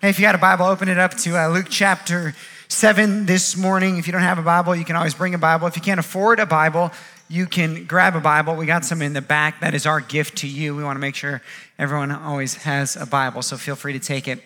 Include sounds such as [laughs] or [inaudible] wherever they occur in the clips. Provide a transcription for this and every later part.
Hey, if you got a Bible, open it up to uh, Luke chapter 7 this morning. If you don't have a Bible, you can always bring a Bible. If you can't afford a Bible, you can grab a Bible. We got some in the back. That is our gift to you. We want to make sure everyone always has a Bible, so feel free to take it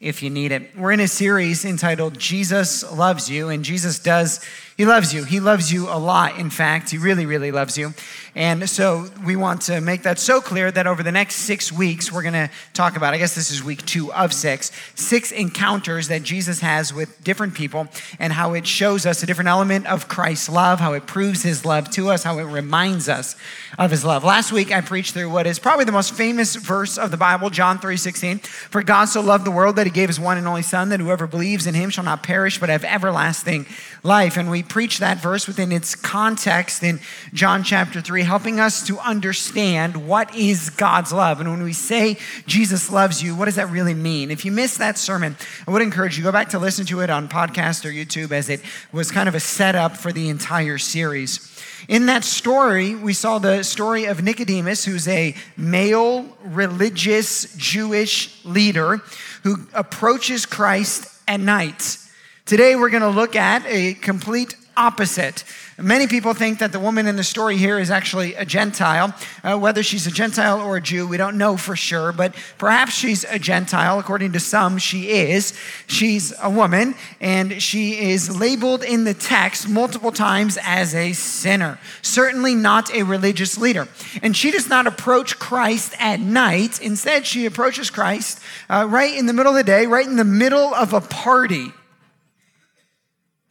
if you need it. We're in a series entitled Jesus Loves You, and Jesus does, He loves you. He loves you a lot, in fact. He really, really loves you. And so we want to make that so clear that over the next six weeks, we're going to talk about, I guess this is week two of six, six encounters that Jesus has with different people and how it shows us a different element of Christ's love, how it proves his love to us, how it reminds us of his love. Last week, I preached through what is probably the most famous verse of the Bible, John 3 16. For God so loved the world that he gave his one and only Son, that whoever believes in him shall not perish but have everlasting life. And we preached that verse within its context in John chapter 3 helping us to understand what is God's love. And when we say Jesus loves you, what does that really mean? If you missed that sermon, I would encourage you go back to listen to it on podcast or YouTube as it was kind of a setup for the entire series. In that story, we saw the story of Nicodemus, who's a male religious Jewish leader who approaches Christ at night. Today, we're going to look at a complete opposite. Many people think that the woman in the story here is actually a Gentile. Uh, whether she's a Gentile or a Jew, we don't know for sure, but perhaps she's a Gentile. According to some, she is. She's a woman, and she is labeled in the text multiple times as a sinner, certainly not a religious leader. And she does not approach Christ at night. Instead, she approaches Christ uh, right in the middle of the day, right in the middle of a party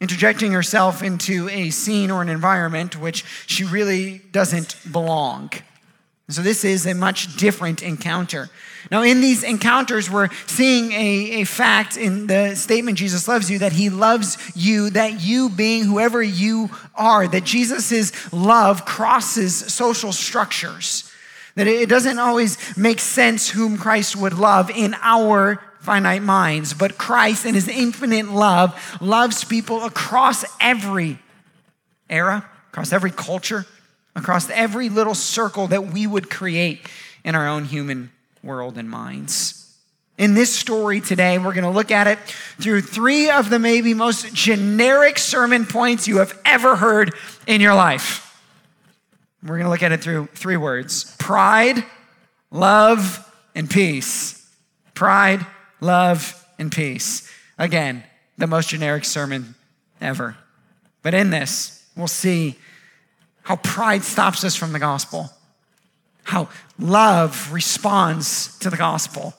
interjecting herself into a scene or an environment which she really doesn't belong. So, this is a much different encounter. Now, in these encounters, we're seeing a, a fact in the statement Jesus loves you that he loves you, that you being whoever you are, that Jesus' love crosses social structures. That it doesn't always make sense whom Christ would love in our finite minds, but Christ in his infinite love loves people across every era, across every culture, across every little circle that we would create in our own human world and minds. In this story today, we're going to look at it through three of the maybe most generic sermon points you have ever heard in your life. We're going to look at it through three words pride, love, and peace. Pride, love, and peace. Again, the most generic sermon ever. But in this, we'll see how pride stops us from the gospel, how love responds to the gospel,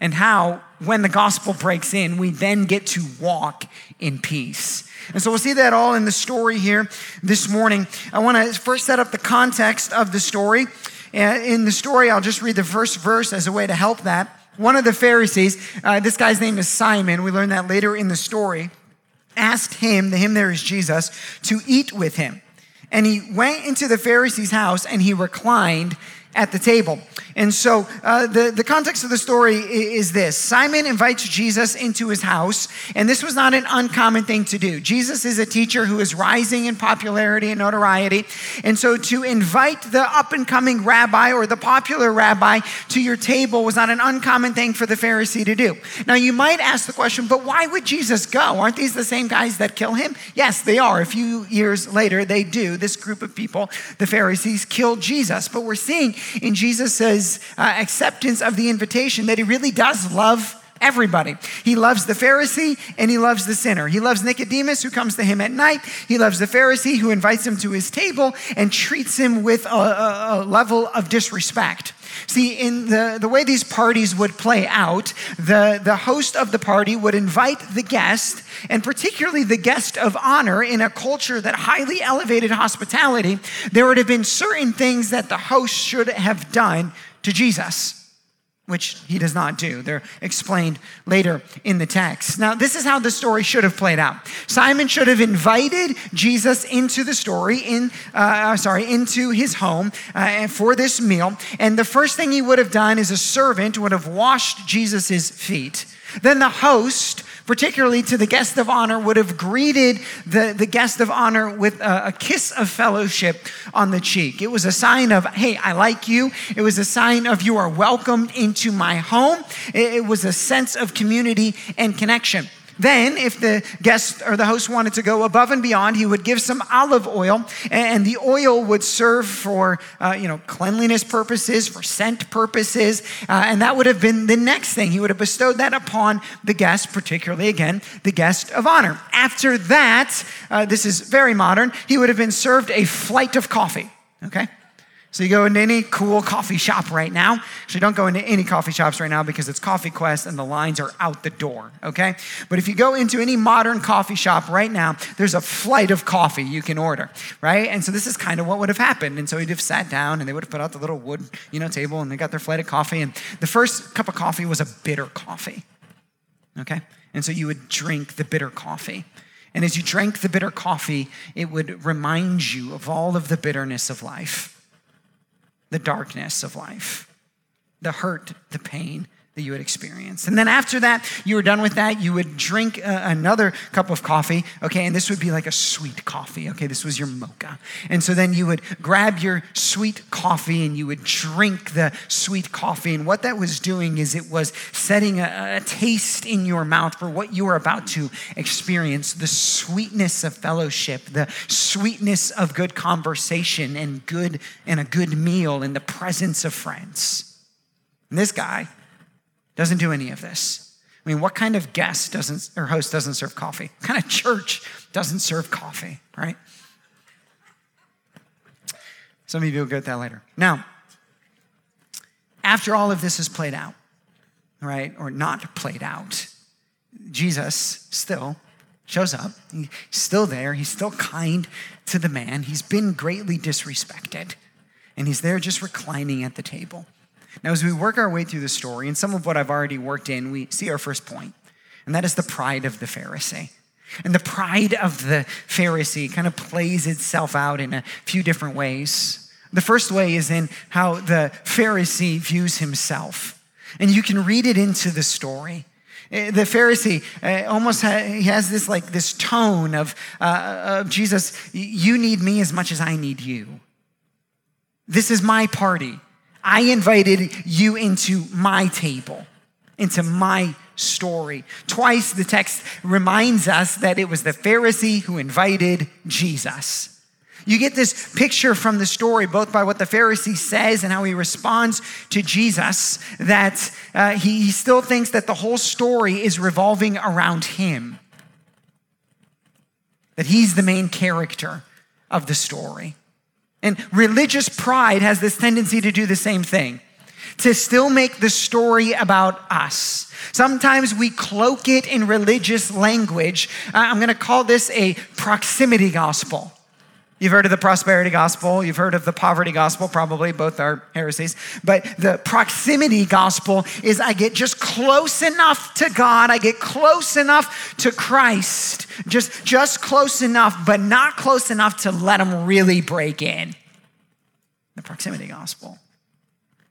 and how, when the gospel breaks in, we then get to walk in peace. And so we'll see that all in the story here this morning. I want to first set up the context of the story. Uh, in the story, I'll just read the first verse as a way to help that. One of the Pharisees, uh, this guy's name is Simon, we learn that later in the story, asked him, the him there is Jesus, to eat with him. And he went into the Pharisee's house and he reclined at the table. And so uh, the, the context of the story is this Simon invites Jesus into his house, and this was not an uncommon thing to do. Jesus is a teacher who is rising in popularity and notoriety. And so to invite the up and coming rabbi or the popular rabbi to your table was not an uncommon thing for the Pharisee to do. Now you might ask the question, but why would Jesus go? Aren't these the same guys that kill him? Yes, they are. A few years later, they do. This group of people, the Pharisees, killed Jesus. But we're seeing in Jesus' uh, acceptance of the invitation that he really does love everybody. He loves the Pharisee and he loves the sinner. He loves Nicodemus who comes to him at night. He loves the Pharisee who invites him to his table and treats him with a, a, a level of disrespect. See, in the, the way these parties would play out, the, the host of the party would invite the guest, and particularly the guest of honor in a culture that highly elevated hospitality, there would have been certain things that the host should have done to Jesus which he does not do. They're explained later in the text. Now, this is how the story should have played out. Simon should have invited Jesus into the story, in uh, sorry, into his home uh, for this meal. And the first thing he would have done is a servant would have washed Jesus' feet. Then the host particularly to the guest of honor, would have greeted the, the guest of honor with a, a, kiss of fellowship on the cheek. It was a sign of, hey, I like you. It was a sign of you are welcomed into my home. It, it was a sense of community and connection. Then, if the guest or the host wanted to go above and beyond, he would give some olive oil, and the oil would serve for uh, you know cleanliness purposes, for scent purposes, uh, and that would have been the next thing. He would have bestowed that upon the guest, particularly again the guest of honor. After that, uh, this is very modern. He would have been served a flight of coffee. Okay. So you go into any cool coffee shop right now. Actually, don't go into any coffee shops right now because it's Coffee Quest and the lines are out the door, okay? But if you go into any modern coffee shop right now, there's a flight of coffee you can order, right? And so this is kind of what would have happened. And so he'd have sat down and they would have put out the little wood, you know, table and they got their flight of coffee. And the first cup of coffee was a bitter coffee, okay? And so you would drink the bitter coffee. And as you drank the bitter coffee, it would remind you of all of the bitterness of life the darkness of life, the hurt, the pain that you would experience. And then after that, you were done with that, you would drink uh, another cup of coffee, okay? And this would be like a sweet coffee, okay? This was your mocha. And so then you would grab your sweet coffee and you would drink the sweet coffee. And what that was doing is it was setting a, a taste in your mouth for what you were about to experience the sweetness of fellowship, the sweetness of good conversation and good and a good meal in the presence of friends. And this guy, doesn't do any of this. I mean, what kind of guest doesn't or host doesn't serve coffee? What kind of church doesn't serve coffee, right? Some of you will get that later. Now, after all of this is played out, right, or not played out, Jesus still shows up. He's still there. He's still kind to the man. He's been greatly disrespected. And he's there just reclining at the table. Now, as we work our way through the story, and some of what I've already worked in, we see our first point, and that is the pride of the Pharisee. And the pride of the Pharisee kind of plays itself out in a few different ways. The first way is in how the Pharisee views himself. And you can read it into the story. Eh, the Pharisee uh, almost he has this like this tone of, uh, of Jesus, you need me as much as I need you. This is my party. I invited you into my table, into my story. Twice the text reminds us that it was the Pharisee who invited Jesus. You get this picture from the story, both by what the Pharisee says and how he responds to Jesus, that uh, he, he still thinks that the whole story is revolving around him, that he's the main character of the story. And religious pride has this tendency to do the same thing, to still make the story about us. Sometimes we cloak it in religious language. Uh, I'm going to call this a proximity gospel. You've heard of the prosperity gospel, you've heard of the poverty gospel, probably both are heresies. But the proximity gospel is I get just close enough to God, I get close enough to Christ, just, just close enough, but not close enough to let him really break in. The proximity gospel.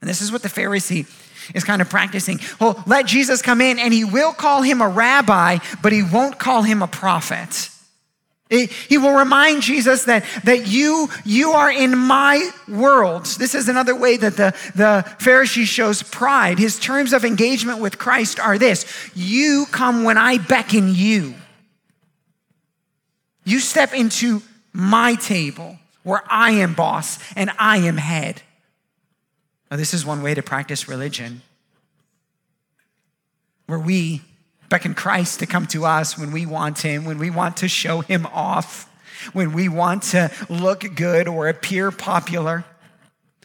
And this is what the Pharisee is kind of practicing. Well, let Jesus come in and he will call him a rabbi, but he won't call him a prophet. He will remind Jesus that, that you, you are in my world. This is another way that the, the Pharisee shows pride. His terms of engagement with Christ are this You come when I beckon you. You step into my table where I am boss and I am head. Now, this is one way to practice religion, where we beckon Christ to come to us when we want Him, when we want to show Him off, when we want to look good or appear popular.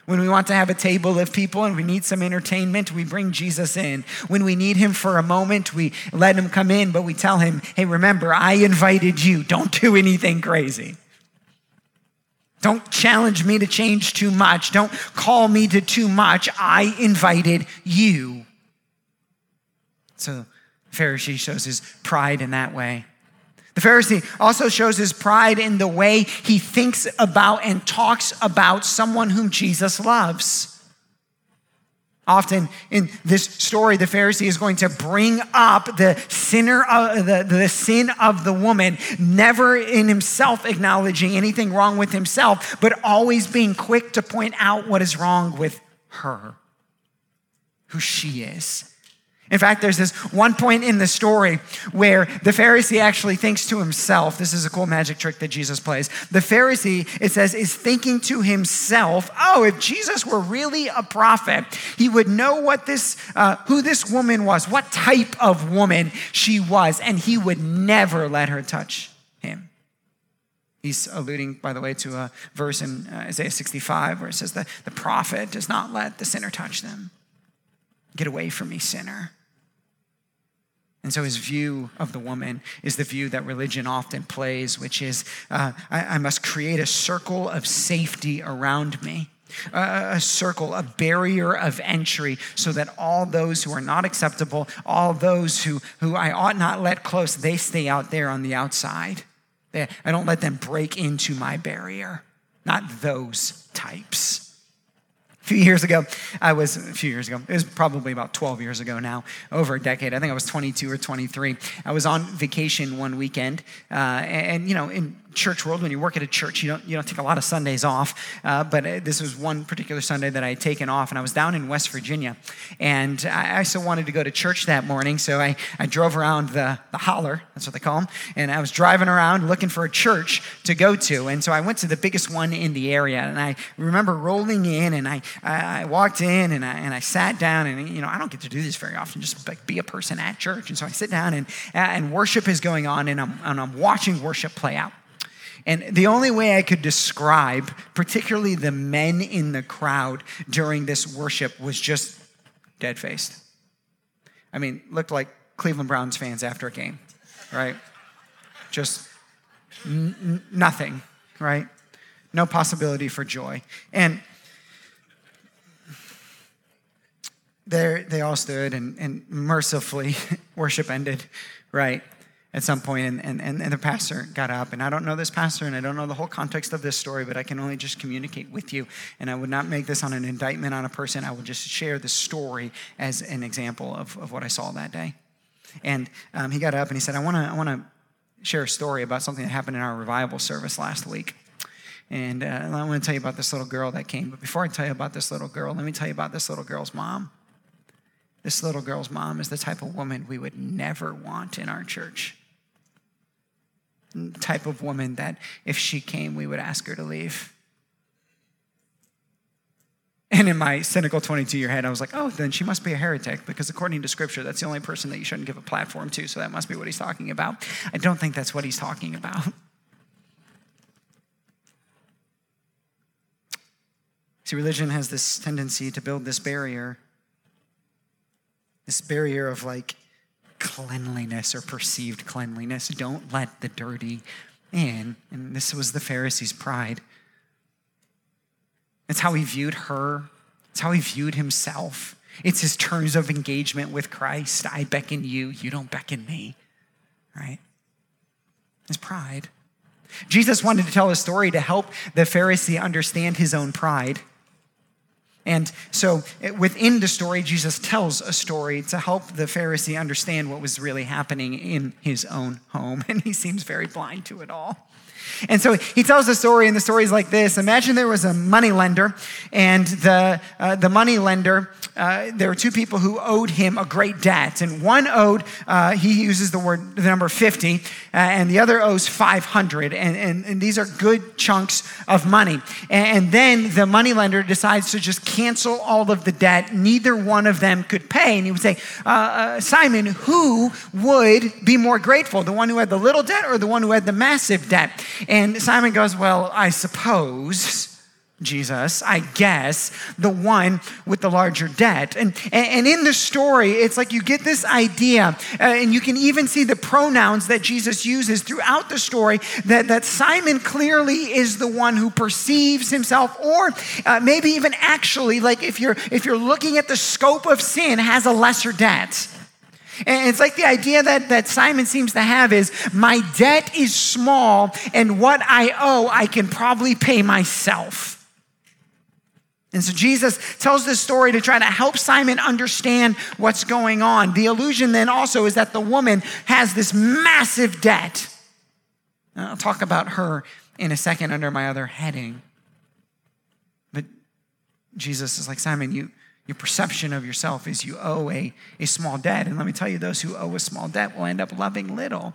When we want to have a table of people and we need some entertainment, we bring Jesus in. When we need him for a moment, we let him come in, but we tell him, hey, remember, I invited you. Don't do anything crazy. Don't challenge me to change too much. Don't call me to too much. I invited you. So Pharisee shows his pride in that way. The Pharisee also shows his pride in the way he thinks about and talks about someone whom Jesus loves. Often in this story, the Pharisee is going to bring up the sinner, the, the sin of the woman, never in himself acknowledging anything wrong with himself, but always being quick to point out what is wrong with her, who she is. In fact, there's this one point in the story where the Pharisee actually thinks to himself, this is a cool magic trick that Jesus plays. The Pharisee, it says, is thinking to himself, oh, if Jesus were really a prophet, he would know what this, uh, who this woman was, what type of woman she was, and he would never let her touch him. He's alluding, by the way, to a verse in uh, Isaiah 65 where it says, the, the prophet does not let the sinner touch them. Get away from me, sinner. And so his view of the woman is the view that religion often plays, which is uh, I, I, must create a circle of safety around me. Uh, a circle, a barrier of entry, so that all those who are not acceptable, all those who, who I ought not let close, they stay out there on the outside. They, I don't let them break into my barrier. Not those types. Few years ago, I was, a few years ago, it was probably about 12 years ago now, over a decade. I think I was 22 or 23. I was on vacation one weekend, uh, and, you know, in church world, when you work at a church, you don't, you don't take a lot of Sundays off. Uh, but uh, this was one particular Sunday that I had taken off, and I was down in West Virginia. And I, I still wanted to go to church that morning, so I, I drove around the, the holler, that's what they call them, and I was driving around looking for a church to go to. And so I went to the biggest one in the area, and I remember rolling in, and I, I, I walked in, and I, and I sat down, and, you know, I don't get to do this very often, just like be a person at church. And so I sit down, and, and worship is going on, and I'm, and I'm watching worship play out. And the only way I could describe, particularly the men in the crowd during this worship, was just dead faced. I mean, looked like Cleveland Browns fans after a game, right? Just n- nothing, right? No possibility for joy. And there they all stood and, and mercifully [laughs] worship ended, right? At some point, and, and, and the pastor got up. And I don't know this pastor, and I don't know the whole context of this story, but I can only just communicate with you. And I would not make this on an indictment on a person. I would just share the story as an example of, of what I saw that day. And um, he got up and he said, I want to I wanna share a story about something that happened in our revival service last week. And uh, I want to tell you about this little girl that came. But before I tell you about this little girl, let me tell you about this little girl's mom. This little girl's mom is the type of woman we would never want in our church type of woman that if she came, we would ask her to leave. And in my cynical 22 year head, I was like, oh, then she must be a heretic because according to scripture, that's the only person that you shouldn't give a platform to. So that must be what he's talking about. I don't think that's what he's talking about. [laughs] See, religion has this tendency to build this barrier, this barrier of like, cleanliness or perceived cleanliness. Don't let the dirty in. And this was the Pharisee's pride. It's how he viewed her, it's how he viewed himself. It's his terms of engagement with Christ. I beckon you, you don't beckon me, right? His pride. Jesus wanted to tell a story to help the Pharisee understand his own pride. And so eh, within the story, Jesus tells a story to help the Pharisee understand what was really happening in his own home. [laughs] And he seems very blind to it all. And so he tells the story, and the story is like this Imagine there was a money lender, and the, uh, the money lender, uh, there were two people who owed him a great debt. And one owed, uh, he uses the word, the number 50, uh, and the other owes 500. And, and, and, these are good chunks of money. And, and then the money lender decides to just cancel all of the debt. Neither one of them could pay. And he would say, uh, uh, Simon, who would be more grateful, the one who had the little debt or the one who had the massive debt? And Simon goes, Well, I suppose. Jesus, I guess, the one with the larger debt. And, and, in the story, it's like you get this idea, uh, and you can even see the pronouns that Jesus uses throughout the story that, that Simon clearly is the one who perceives himself, or uh, maybe even actually, like if you're, if you're looking at the scope of sin, has a lesser debt. And it's like the idea that, that Simon seems to have is my debt is small, and what I owe, I can probably pay myself. And so Jesus tells this story to try to help Simon understand what's going on. The illusion then also is that the woman has this massive debt. I'll talk about her in a second under my other heading. But Jesus is like, Simon, you, your perception of yourself is you owe a, a small debt. And let me tell you, those who owe a small debt will end up loving little.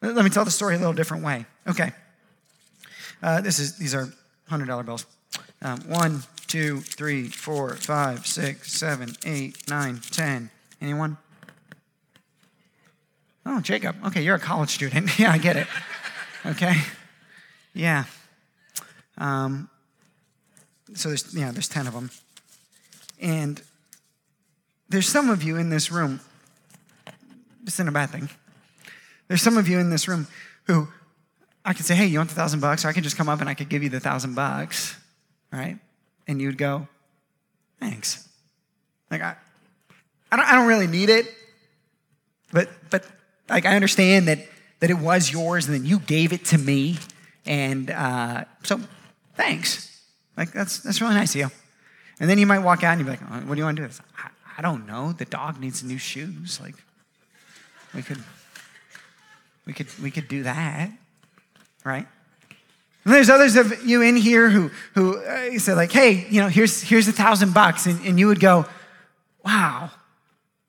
Let me tell the story a little different way. Okay. Uh, this is, these are $100 bills. Um, one, two, three, four, five, six, seven, eight, nine, ten. Anyone? Oh, Jacob. Okay, you're a college student. [laughs] yeah, I get it. Okay. Yeah. Um, so there's yeah, there's ten of them, and there's some of you in this room. it's isn't a bad thing. There's some of you in this room who I could say, "Hey, you want the thousand bucks?" Or I could just come up and I could give you the thousand bucks right? And you'd go, thanks. Like, I, I, don't, I don't really need it, but, but like, I understand that, that it was yours and then you gave it to me. And uh, so, thanks. Like, that's, that's really nice of you. And then you might walk out and you'd be like, oh, what do you want to do? I, I don't know. The dog needs new shoes. Like, we could, we could, we could do that, right? And there's others of you in here who, who uh, say like, hey, you know, here's, here's a thousand bucks. And, and you would go, wow,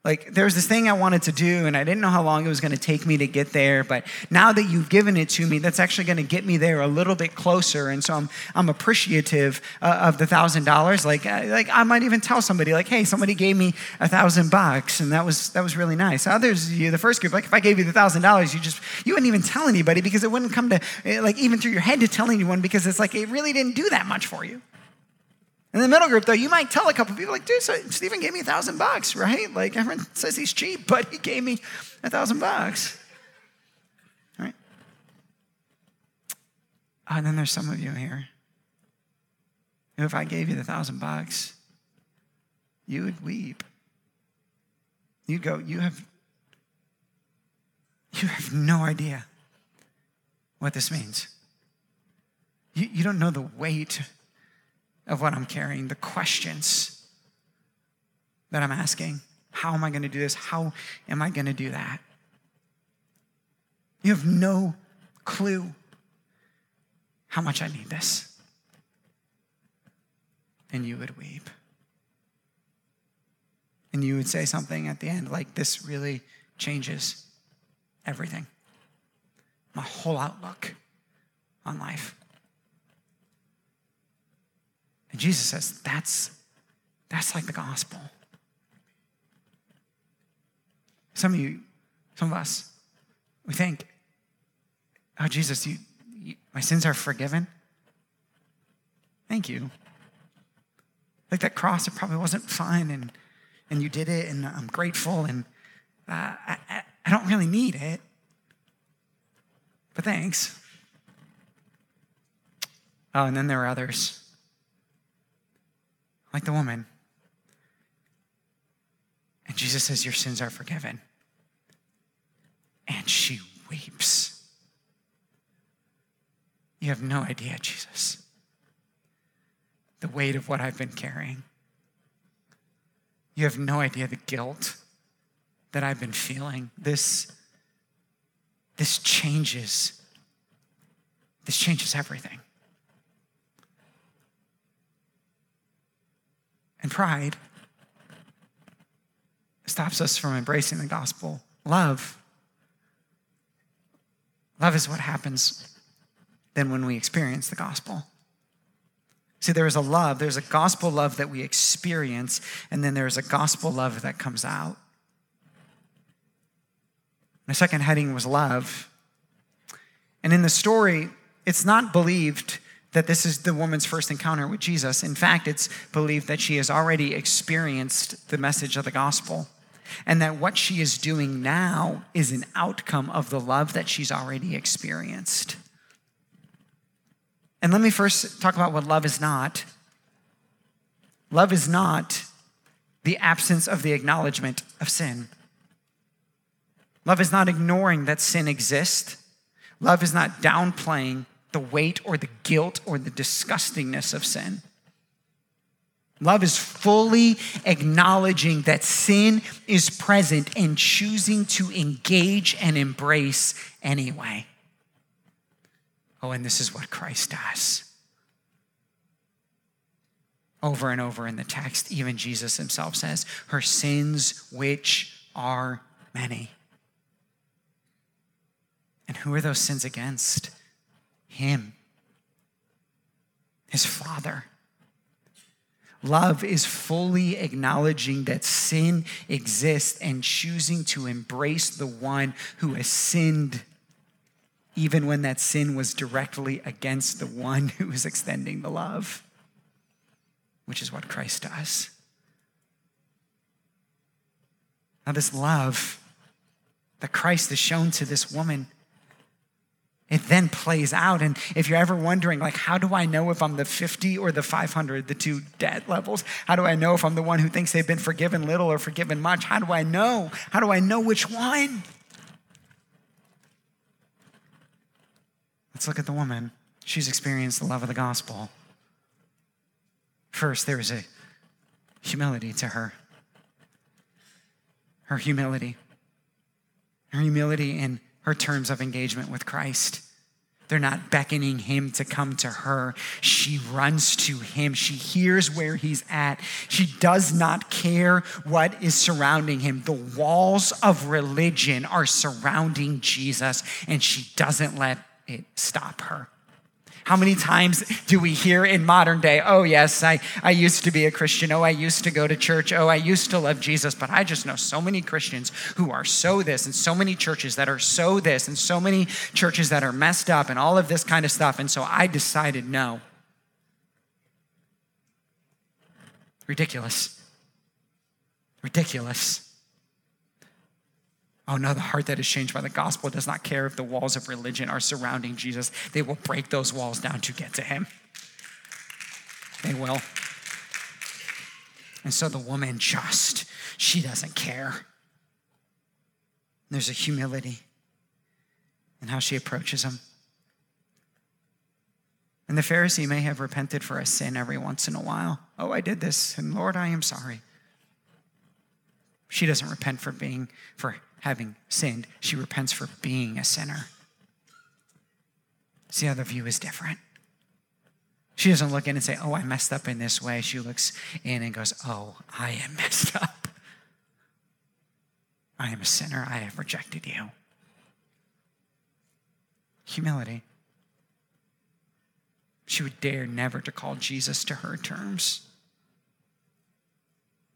like, there's this thing I wanted to do, and I didn't know how long it was going to take me to get there. But now that you've given it to me, that's actually going to get me there a little bit closer. And so I'm, I'm appreciative uh, of the thousand dollars. Like, uh, like I might even tell somebody, like, hey, somebody gave me a thousand bucks, and that was that was really nice. Others, you, the first group, like, if I gave you the thousand dollars, you just you wouldn't even tell anybody because it wouldn't come to uh, like even through your head to tell anyone because it's like it really didn't do that much for you. In the middle group, though, you might tell a couple people, like, dude, so Stephen gave me a thousand bucks, right? Like, everyone says he's cheap, [laughs] but he gave me a thousand bucks. Right? Oh, and then there's some of you here. who, If I gave you the thousand bucks, you would weep. You'd go, you have, you have no idea what this means. You, you don't know the weight of what I'm carrying, the questions that I'm asking. How am I going to do this? How am I going to do that? You have no clue how much I need this. And you would weep. And you would say something at the end like, This really changes everything. My whole outlook on life. And Jesus says, that's, that's like the gospel. Some of you, some of us, we think, oh, Jesus, you, you, my sins are forgiven. Thank you. Like that cross, it probably wasn't fun, and, and you did it, and I'm grateful, and uh, I, I don't really need it. But thanks. Oh, and then there are others like the woman. And Jesus says, Your sins are forgiven. And she weeps. You have no idea, Jesus, the weight of what I've been carrying. You have no idea the guilt that I've been feeling. This, this changes. This changes everything. And pride stops us from embracing the gospel. Love. Love is what happens then when we experience the gospel. See, there is a love, there's a gospel love that we experience, and then there's a gospel love that comes out. The second heading was love. And in the story, it's not believed that this is the woman's first encounter with Jesus. In fact, it's believed that she has already experienced the message of the gospel and that what she is doing now is an outcome of the love that she's already experienced. And let me first talk about what love is not. Love is not the absence of the acknowledgement of sin. Love is not ignoring that sin exists. Love is not downplaying the weight or the guilt or the disgustingness of sin. Love is fully acknowledging that sin is present and choosing to engage and embrace anyway. Oh, and this is what Christ does. Over and over in the text, even Jesus himself says, Her sins, which are many. And who are those sins against? Him, his Father. Love is fully acknowledging that sin exists and choosing to embrace the one who has sinned, even when that sin was directly against the one who is extending the love, which is what Christ does. Now, this love that Christ has shown to this woman it then plays out. And if you're ever wondering, like, how do I know if I'm the 50 or the 500, the two debt levels? How do I know if I'm the one who thinks they've been forgiven little or forgiven much? How do I know? How do I know which one? Let's look at the woman. She's experienced the love of the gospel. First, there is a humility to her. Her humility. Her humility in her terms of engagement with Christ. They're not beckoning him to come to her. She runs to him. She hears where he's at. She does not care what is surrounding him. The walls of religion are surrounding Jesus, and she doesn't let it stop her. How many times do we hear in modern day, oh, yes, I, I used to be a Christian. Oh, I used to go to church. Oh, I used to love Jesus. But I just know so many Christians who are so this, and so many churches that are so this, and so many churches that are messed up, and all of this kind of stuff. And so I decided no. Ridiculous. Ridiculous. Oh no, the heart that is changed by the gospel does not care if the walls of religion are surrounding Jesus. They will break those walls down to get to him. They will. And so the woman just, she doesn't care. There's a humility in how she approaches him. And the Pharisee may have repented for a sin every once in a while. Oh, I did this, and Lord, I am sorry. She doesn't repent for being, for having sinned, she repents for being a sinner. See how the view is different? She doesn't look in and say, Oh, I messed up in this way. She looks in and goes, Oh, I am [laughs] messed up. I am a sinner. I have rejected you. Humility. She would dare never to call Jesus to her terms.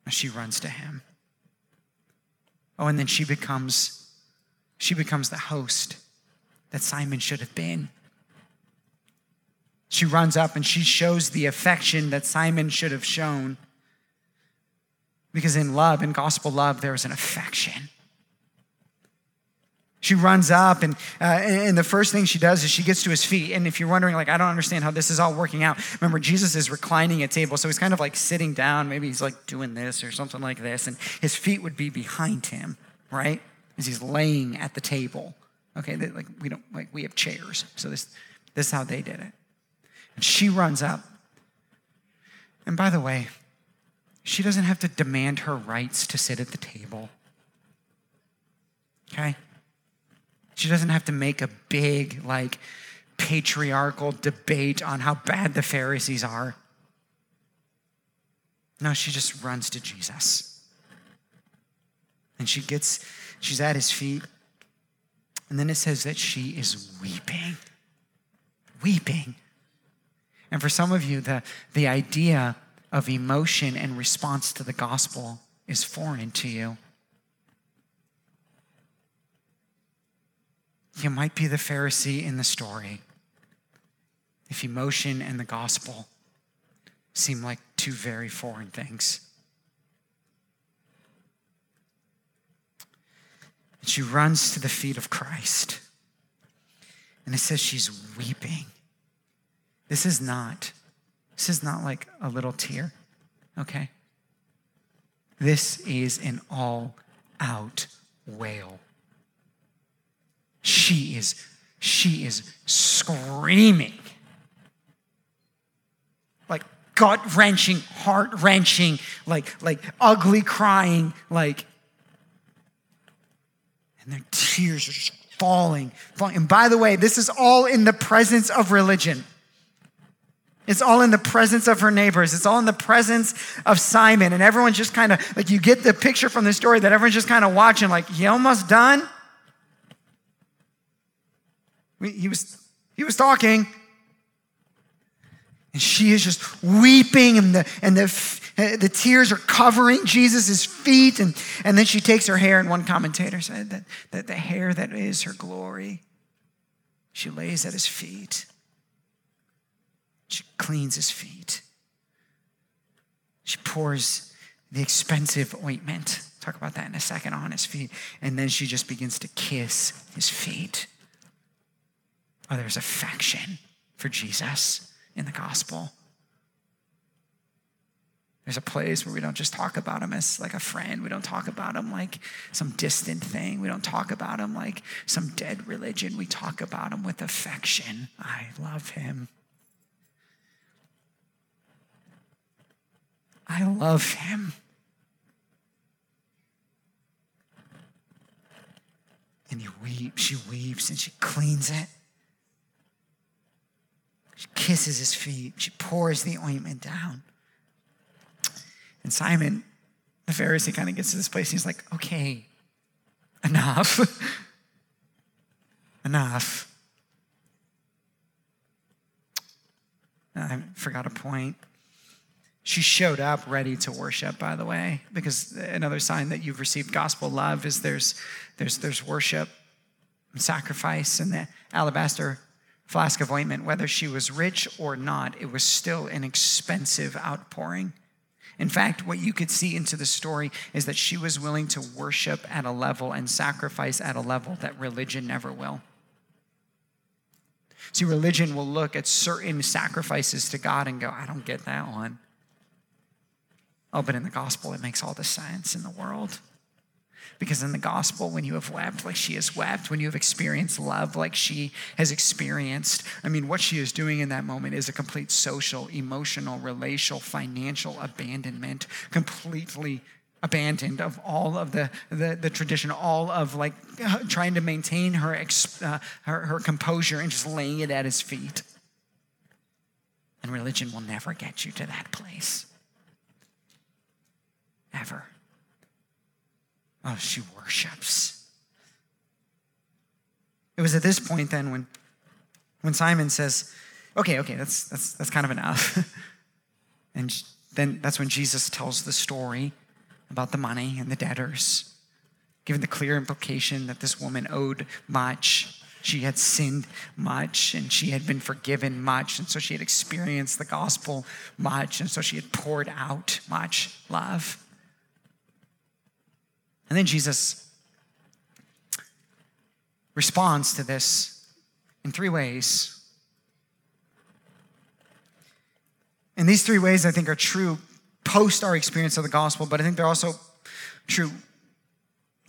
She runs to him. Oh, and then she becomes she becomes the host that Simon should have been. She runs up and she shows the affection that Simon should have shown. Because in love, in gospel love, there is an affection. She runs up, and, uh, and the first thing she does is she gets to his feet. And if you're wondering, like, I don't understand how this is all working out, remember, Jesus is reclining at table. So he's kind of like sitting down. Maybe he's like doing this or something like this. And his feet would be behind him, right? As he's laying at the table. Okay, they, like, we don't, like, we have chairs. So this, this is how they did it. And she runs up. And by the way, she doesn't have to demand her rights to sit at the table. Okay? She doesn't have to make a big, like, patriarchal debate on how bad the Pharisees are. No, she just runs to Jesus. And she gets, she's at his feet. And then it says that she is weeping. Weeping. And for some of you, the, the idea of emotion and response to the gospel is foreign to you. You might be the Pharisee in the story if emotion and the gospel seem like two very foreign things. And she runs to the feet of Christ. And it says she's weeping. This is not, this is not like a little tear, okay? This is an all out wail she is she is screaming like gut wrenching, heart wrenching, like, like ugly crying, like, and their tears are just falling, falling. And by the way, this is all in the presence of religion. It's all in the presence of her neighbors. It's all in the presence of Simon. And everyone's just kind of like, you get the picture from the story that everyone's just kind of watching, like, he almost done? He was, he was talking. And she is just weeping, and the, and the, the tears are covering Jesus' feet. And, and then she takes her hair, and one commentator said that, that the hair that is her glory, she lays at his feet. She cleans his feet. She pours the expensive ointment. Talk about that in a second on his feet. And then she just begins to kiss his feet. Oh, there's affection for Jesus in the gospel. There's a place where we don't just talk about him as like a friend. We don't talk about him like some distant thing. We don't talk about him like some dead religion. We talk about him with affection. I love him. I love him. And he weeps, she weeps, and she cleans it. She kisses his feet. She pours the ointment down. And Simon, the Pharisee, kind of gets to this place. and He's like, okay, enough. [laughs] enough. I forgot a point. She showed up ready to worship, by the way, because another sign that you've received gospel love is there's, there's, there's worship and sacrifice and the alabaster flask of ointment, whether she was rich or not, it was still an expensive outpouring. In fact, what you could see into the story is that she was willing to worship at a level and sacrifice at a level that religion never will. See, religion will look at certain sacrifices to God and go, I don't get that one. Oh, but in the gospel, it makes all the sense in the world. Because in the gospel, when you have wept like she has wept, when you have experienced love like she has experienced, I mean, what she is doing in that moment is a complete social, emotional, relational, financial abandonment, completely abandoned of all of the, the, the tradition, all of like [laughs] trying to maintain her, uh, her, her composure and just laying it at his feet. And religion will never get you to that place ever. Oh, she worships. It was at this point then when, when Simon says, okay, okay, that's, that's, that's kind of enough. [laughs] and then that's when Jesus tells the story about the money and the debtors, given the clear implication that this woman owed much. She had sinned much and she had been forgiven much. And so she had experienced the gospel much. And so she had poured out much love. And then Jesus responds to this in three ways. And these three ways, I think, are true post our experience of the gospel, but I think they're also true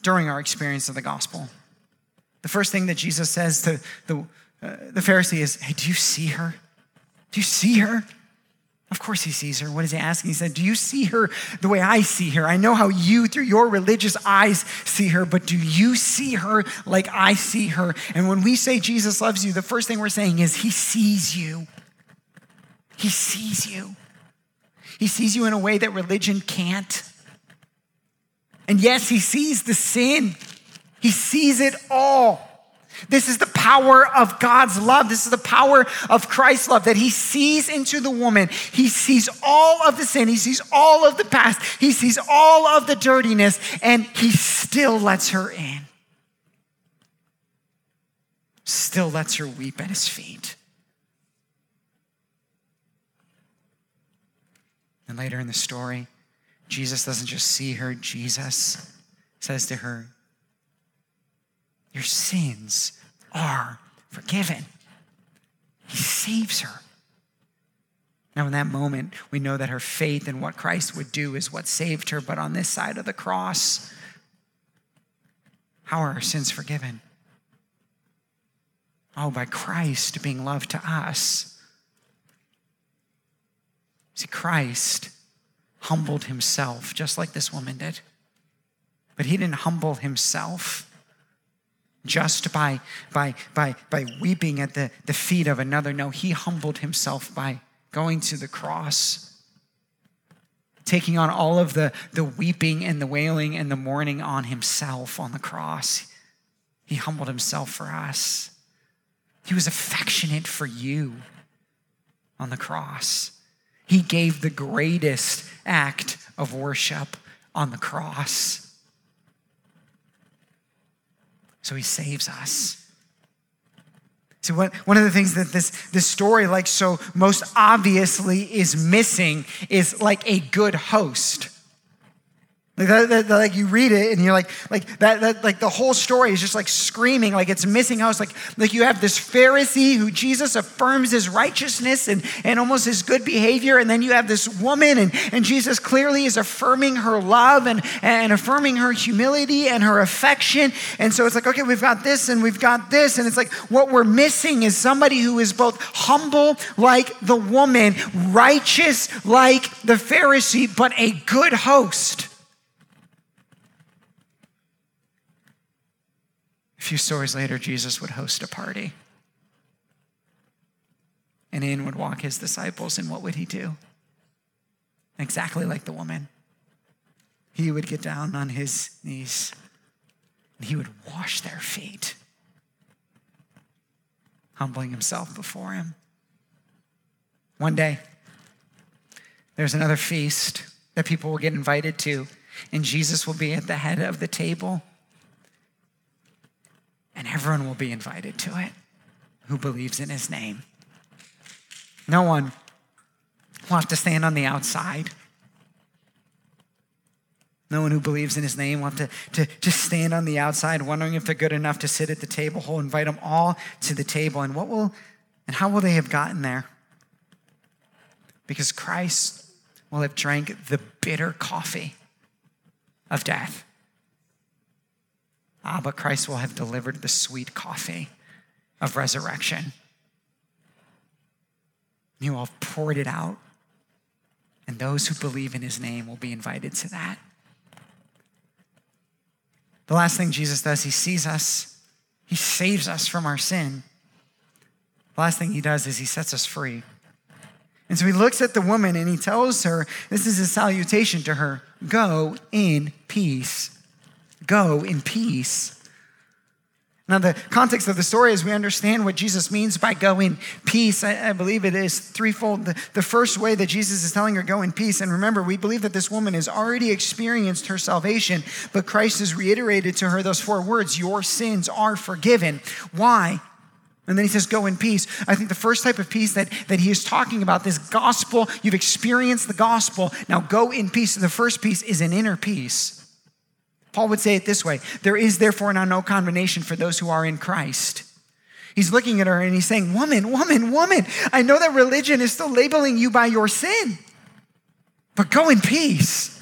during our experience of the gospel. The first thing that Jesus says to the, uh, the Pharisee is, Hey, do you see her? Do you see her? Of course, he sees her. What is he asking? He said, Do you see her the way I see her? I know how you, through your religious eyes, see her, but do you see her like I see her? And when we say Jesus loves you, the first thing we're saying is, He sees you. He sees you. He sees you in a way that religion can't. And yes, He sees the sin, He sees it all. This is the power of God's love. This is the power of Christ's love that He sees into the woman. He sees all of the sin. He sees all of the past. He sees all of the dirtiness, and He still lets her in. Still lets her weep at His feet. And later in the story, Jesus doesn't just see her, Jesus says to her, your sins are forgiven. He saves her. Now, in that moment, we know that her faith in what Christ would do is what saved her. But on this side of the cross, how are our sins forgiven? Oh, by Christ being loved to us. See, Christ humbled himself just like this woman did. But he didn't humble himself just by, by, by, by weeping at the, the feet of another. No, he humbled himself by going to the cross, taking on all of the, the weeping and the wailing and the mourning on himself on the cross. He humbled himself for us. He was affectionate for you on the cross. He gave the greatest act of worship on the cross. So he saves us. See, what, one of the things that this, this story, like so most obviously, is missing is like a good host. Like, that, that, like you read it and you're like, like that, that, like the whole story is just like screaming, like it's missing out. Like, like you have this Pharisee who Jesus affirms his righteousness and, and almost his good behavior. And then you have this woman and, and Jesus clearly is affirming her love and, and affirming her humility and her affection. And so it's like, okay, we've got this and we've got this. And it's like, what we're missing is somebody who is both humble like the woman, righteous like the Pharisee, but a good host. A few stories later, Jesus would host a party. And in would walk his disciples, and what would he do? Exactly like the woman. He would get down on his knees and he would wash their feet, humbling himself before him. One day, there's another feast that people will get invited to, and Jesus will be at the head of the table and everyone will be invited to it who believes in his name. No one will have to stand on the outside. No one who believes in his name will have to, to just stand on the outside wondering if they're good enough to sit at the table. He'll invite them all to the table. And what will and how will they have gotten there? Because Christ will have drank the bitter coffee of death. Ah, but Christ will have delivered the sweet coffee of resurrection. He will have poured it out, and those who believe in his name will be invited to that. The last thing Jesus does, he sees us, he saves us from our sin. The last thing he does is he sets us free. And so he looks at the woman and he tells her, this is a salutation to her go in peace go in peace. Now, the context of the story is we understand what Jesus means by go in peace. I, I, believe it is threefold. The, the first way that Jesus is telling her, go in peace. And remember, we believe that this woman has already experienced her salvation, but Christ has reiterated to her those four words Your sins are forgiven. Why? And then he says, Go in peace. I think the first type of peace that, that he is talking about, this gospel, you've experienced the gospel. Now go in peace. The first peace is an inner peace. Paul would say it this way There is therefore now no condemnation for those who are in Christ. He's looking at her and he's saying, Woman, woman, woman, I know that religion is still labeling you by your sin, but go in peace.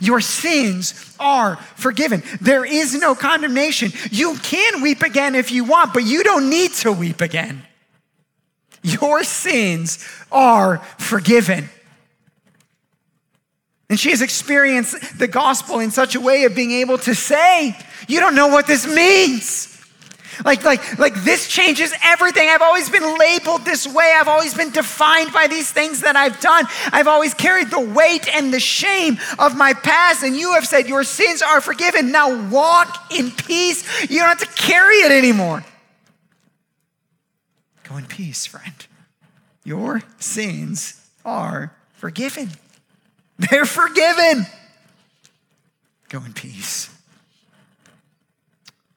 Your sins are forgiven. There is no condemnation. You can weep again if you want, but you don't need to weep again. Your sins are forgiven. And she has experienced the gospel in such a way of being able to say, You don't know what this means. Like, like, like this changes everything. I've always been labeled this way. I've always been defined by these things that I've done. I've always carried the weight and the shame of my past. And you have said, Your sins are forgiven. Now walk in peace. You don't have to carry it anymore. Go in peace, friend. Your sins are forgiven. [laughs] They're forgiven. Go in peace.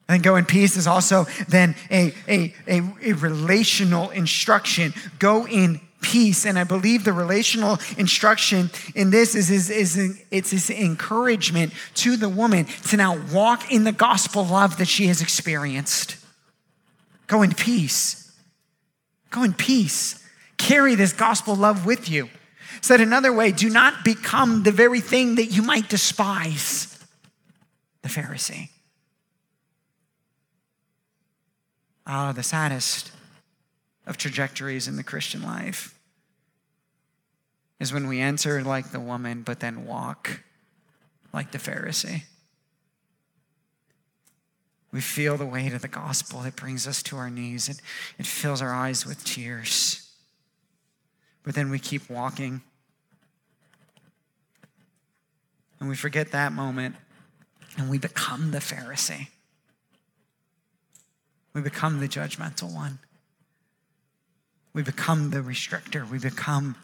And go in peace is also then a, a, a, a, relational instruction. Go in peace. And I believe the relational instruction in this is, is, is it's this encouragement to the woman to now walk in the gospel love that she has experienced. Go in peace. Go in peace. Carry this gospel love with you. Said another way, do not become the very thing that you might despise the Pharisee. Ah, oh, the saddest of trajectories in the Christian life is when we enter like the woman, but then walk like the Pharisee. We feel the weight of the gospel. It brings us to our knees. It, it fills our eyes with tears. But then we keep walking. And we forget that moment and we become the Pharisee. We become the judgmental one. We become the restrictor. We become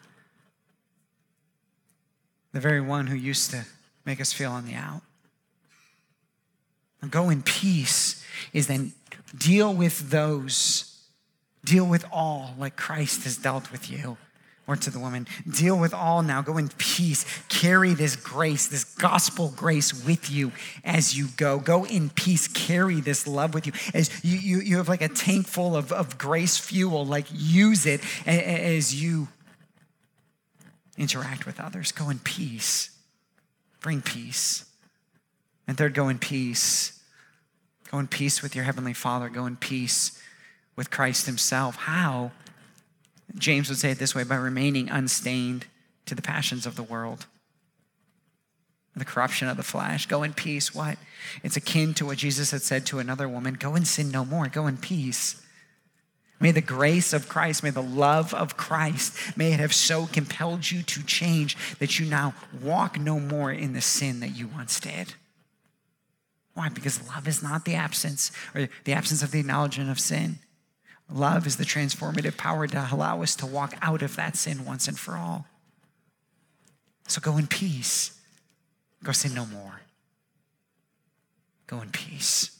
the very one who used to make us feel on the out. And go in peace is then deal with those, deal with all like Christ has dealt with you or to the woman. Deal with all now. Go in peace. Carry this grace, this gospel grace with you as you go. Go in peace. Carry this love with you. As you, you, you have like a tank full of, of grace fuel, like use it as you interact with others. Go in peace. Bring peace. And third, go in peace. Go in peace with your Heavenly Father. Go in peace with Christ Himself. How? James would say it this way by remaining unstained to the passions of the world, the corruption of the flesh. Go in peace. What? It's akin to what Jesus had said to another woman go and sin no more. Go in peace. May the grace of Christ, may the love of Christ, may it have so compelled you to change that you now walk no more in the sin that you once did. Why? Because love is not the absence or the absence of the acknowledgement of sin. Love is the transformative power to allow us to walk out of that sin once and for all. So go in peace. Go sin no more. Go in peace.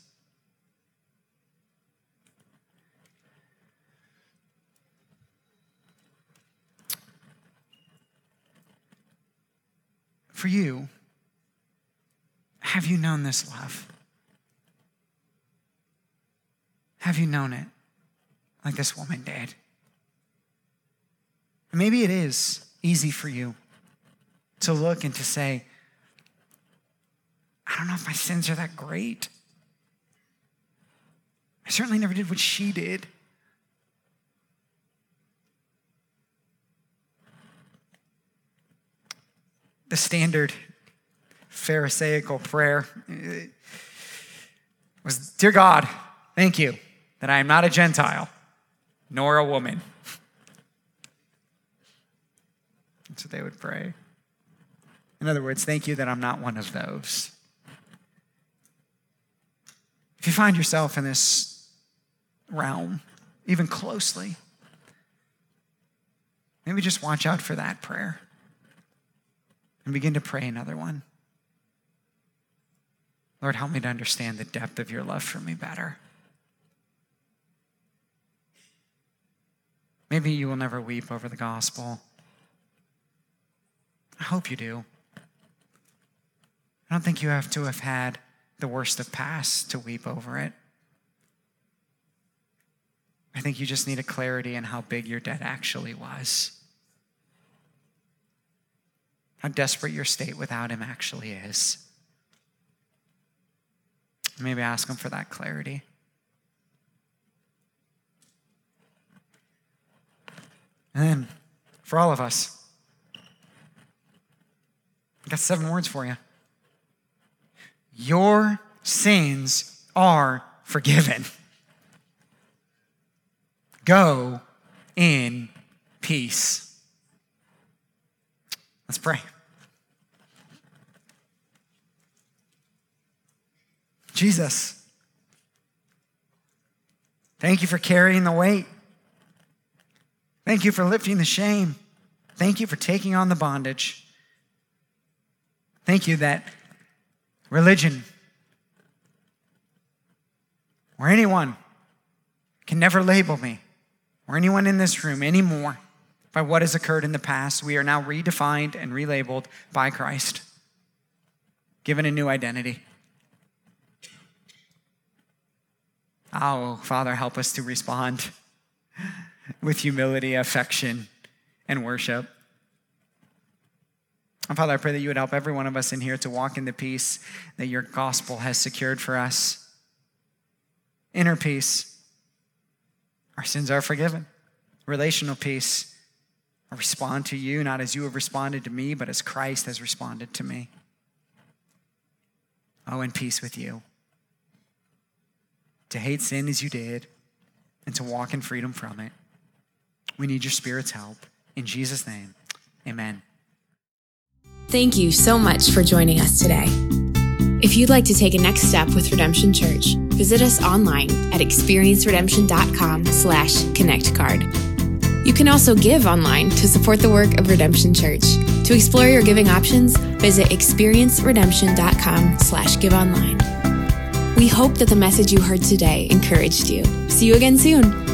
For you, have you known this love? Have you known it? Like this woman did. Maybe it is easy for you to look and to say, I don't know if my sins are that great. I certainly never did what she did. The standard Pharisaical prayer was Dear God, thank you that I am not a Gentile nor a woman. That's what they would pray. In other words, thank you that I'm not one of those. If you find yourself in this realm, even closely, maybe just watch out for that prayer and begin to pray another one. Lord, help me to understand the depth of your love for me better. Maybe you will never weep over the gospel. I hope you do. I don't think you have to have had the worst of past to weep over it. I think you just need a clarity in how big your debt actually was. How desperate your state without Him actually is. Maybe ask Him for that clarity. And then for all of us, I got seven words for you. Your sins are forgiven. Go in peace. Let's pray. Jesus, thank you for carrying the weight. Thank you for lifting the shame. Thank you for taking on the bondage. Thank you that religion or anyone can never label me or anyone in this room anymore by what has occurred in the past. We are now redefined and relabeled by Christ, given a new identity. Oh, Father, help us to respond with humility, affection, and worship. And Father, I pray that you would help every one of us in here to walk in the peace that your gospel has secured for us. Inner peace. Our sins are forgiven. Relational peace. I respond to you not as you have responded to me, but as Christ has responded to me. Oh, in peace with you. To hate sin as you did and to walk in freedom from it. We need your Spirit's help. In Jesus' name, amen. Thank you so much for joining us today. If you'd like to take a next step with Redemption Church, visit us online at experienceredemption.com slash connectcard. You can also give online to support the work of Redemption Church. To explore your giving options, visit experienceredemption.com slash give online. We hope that the message you heard today encouraged you. See you again soon.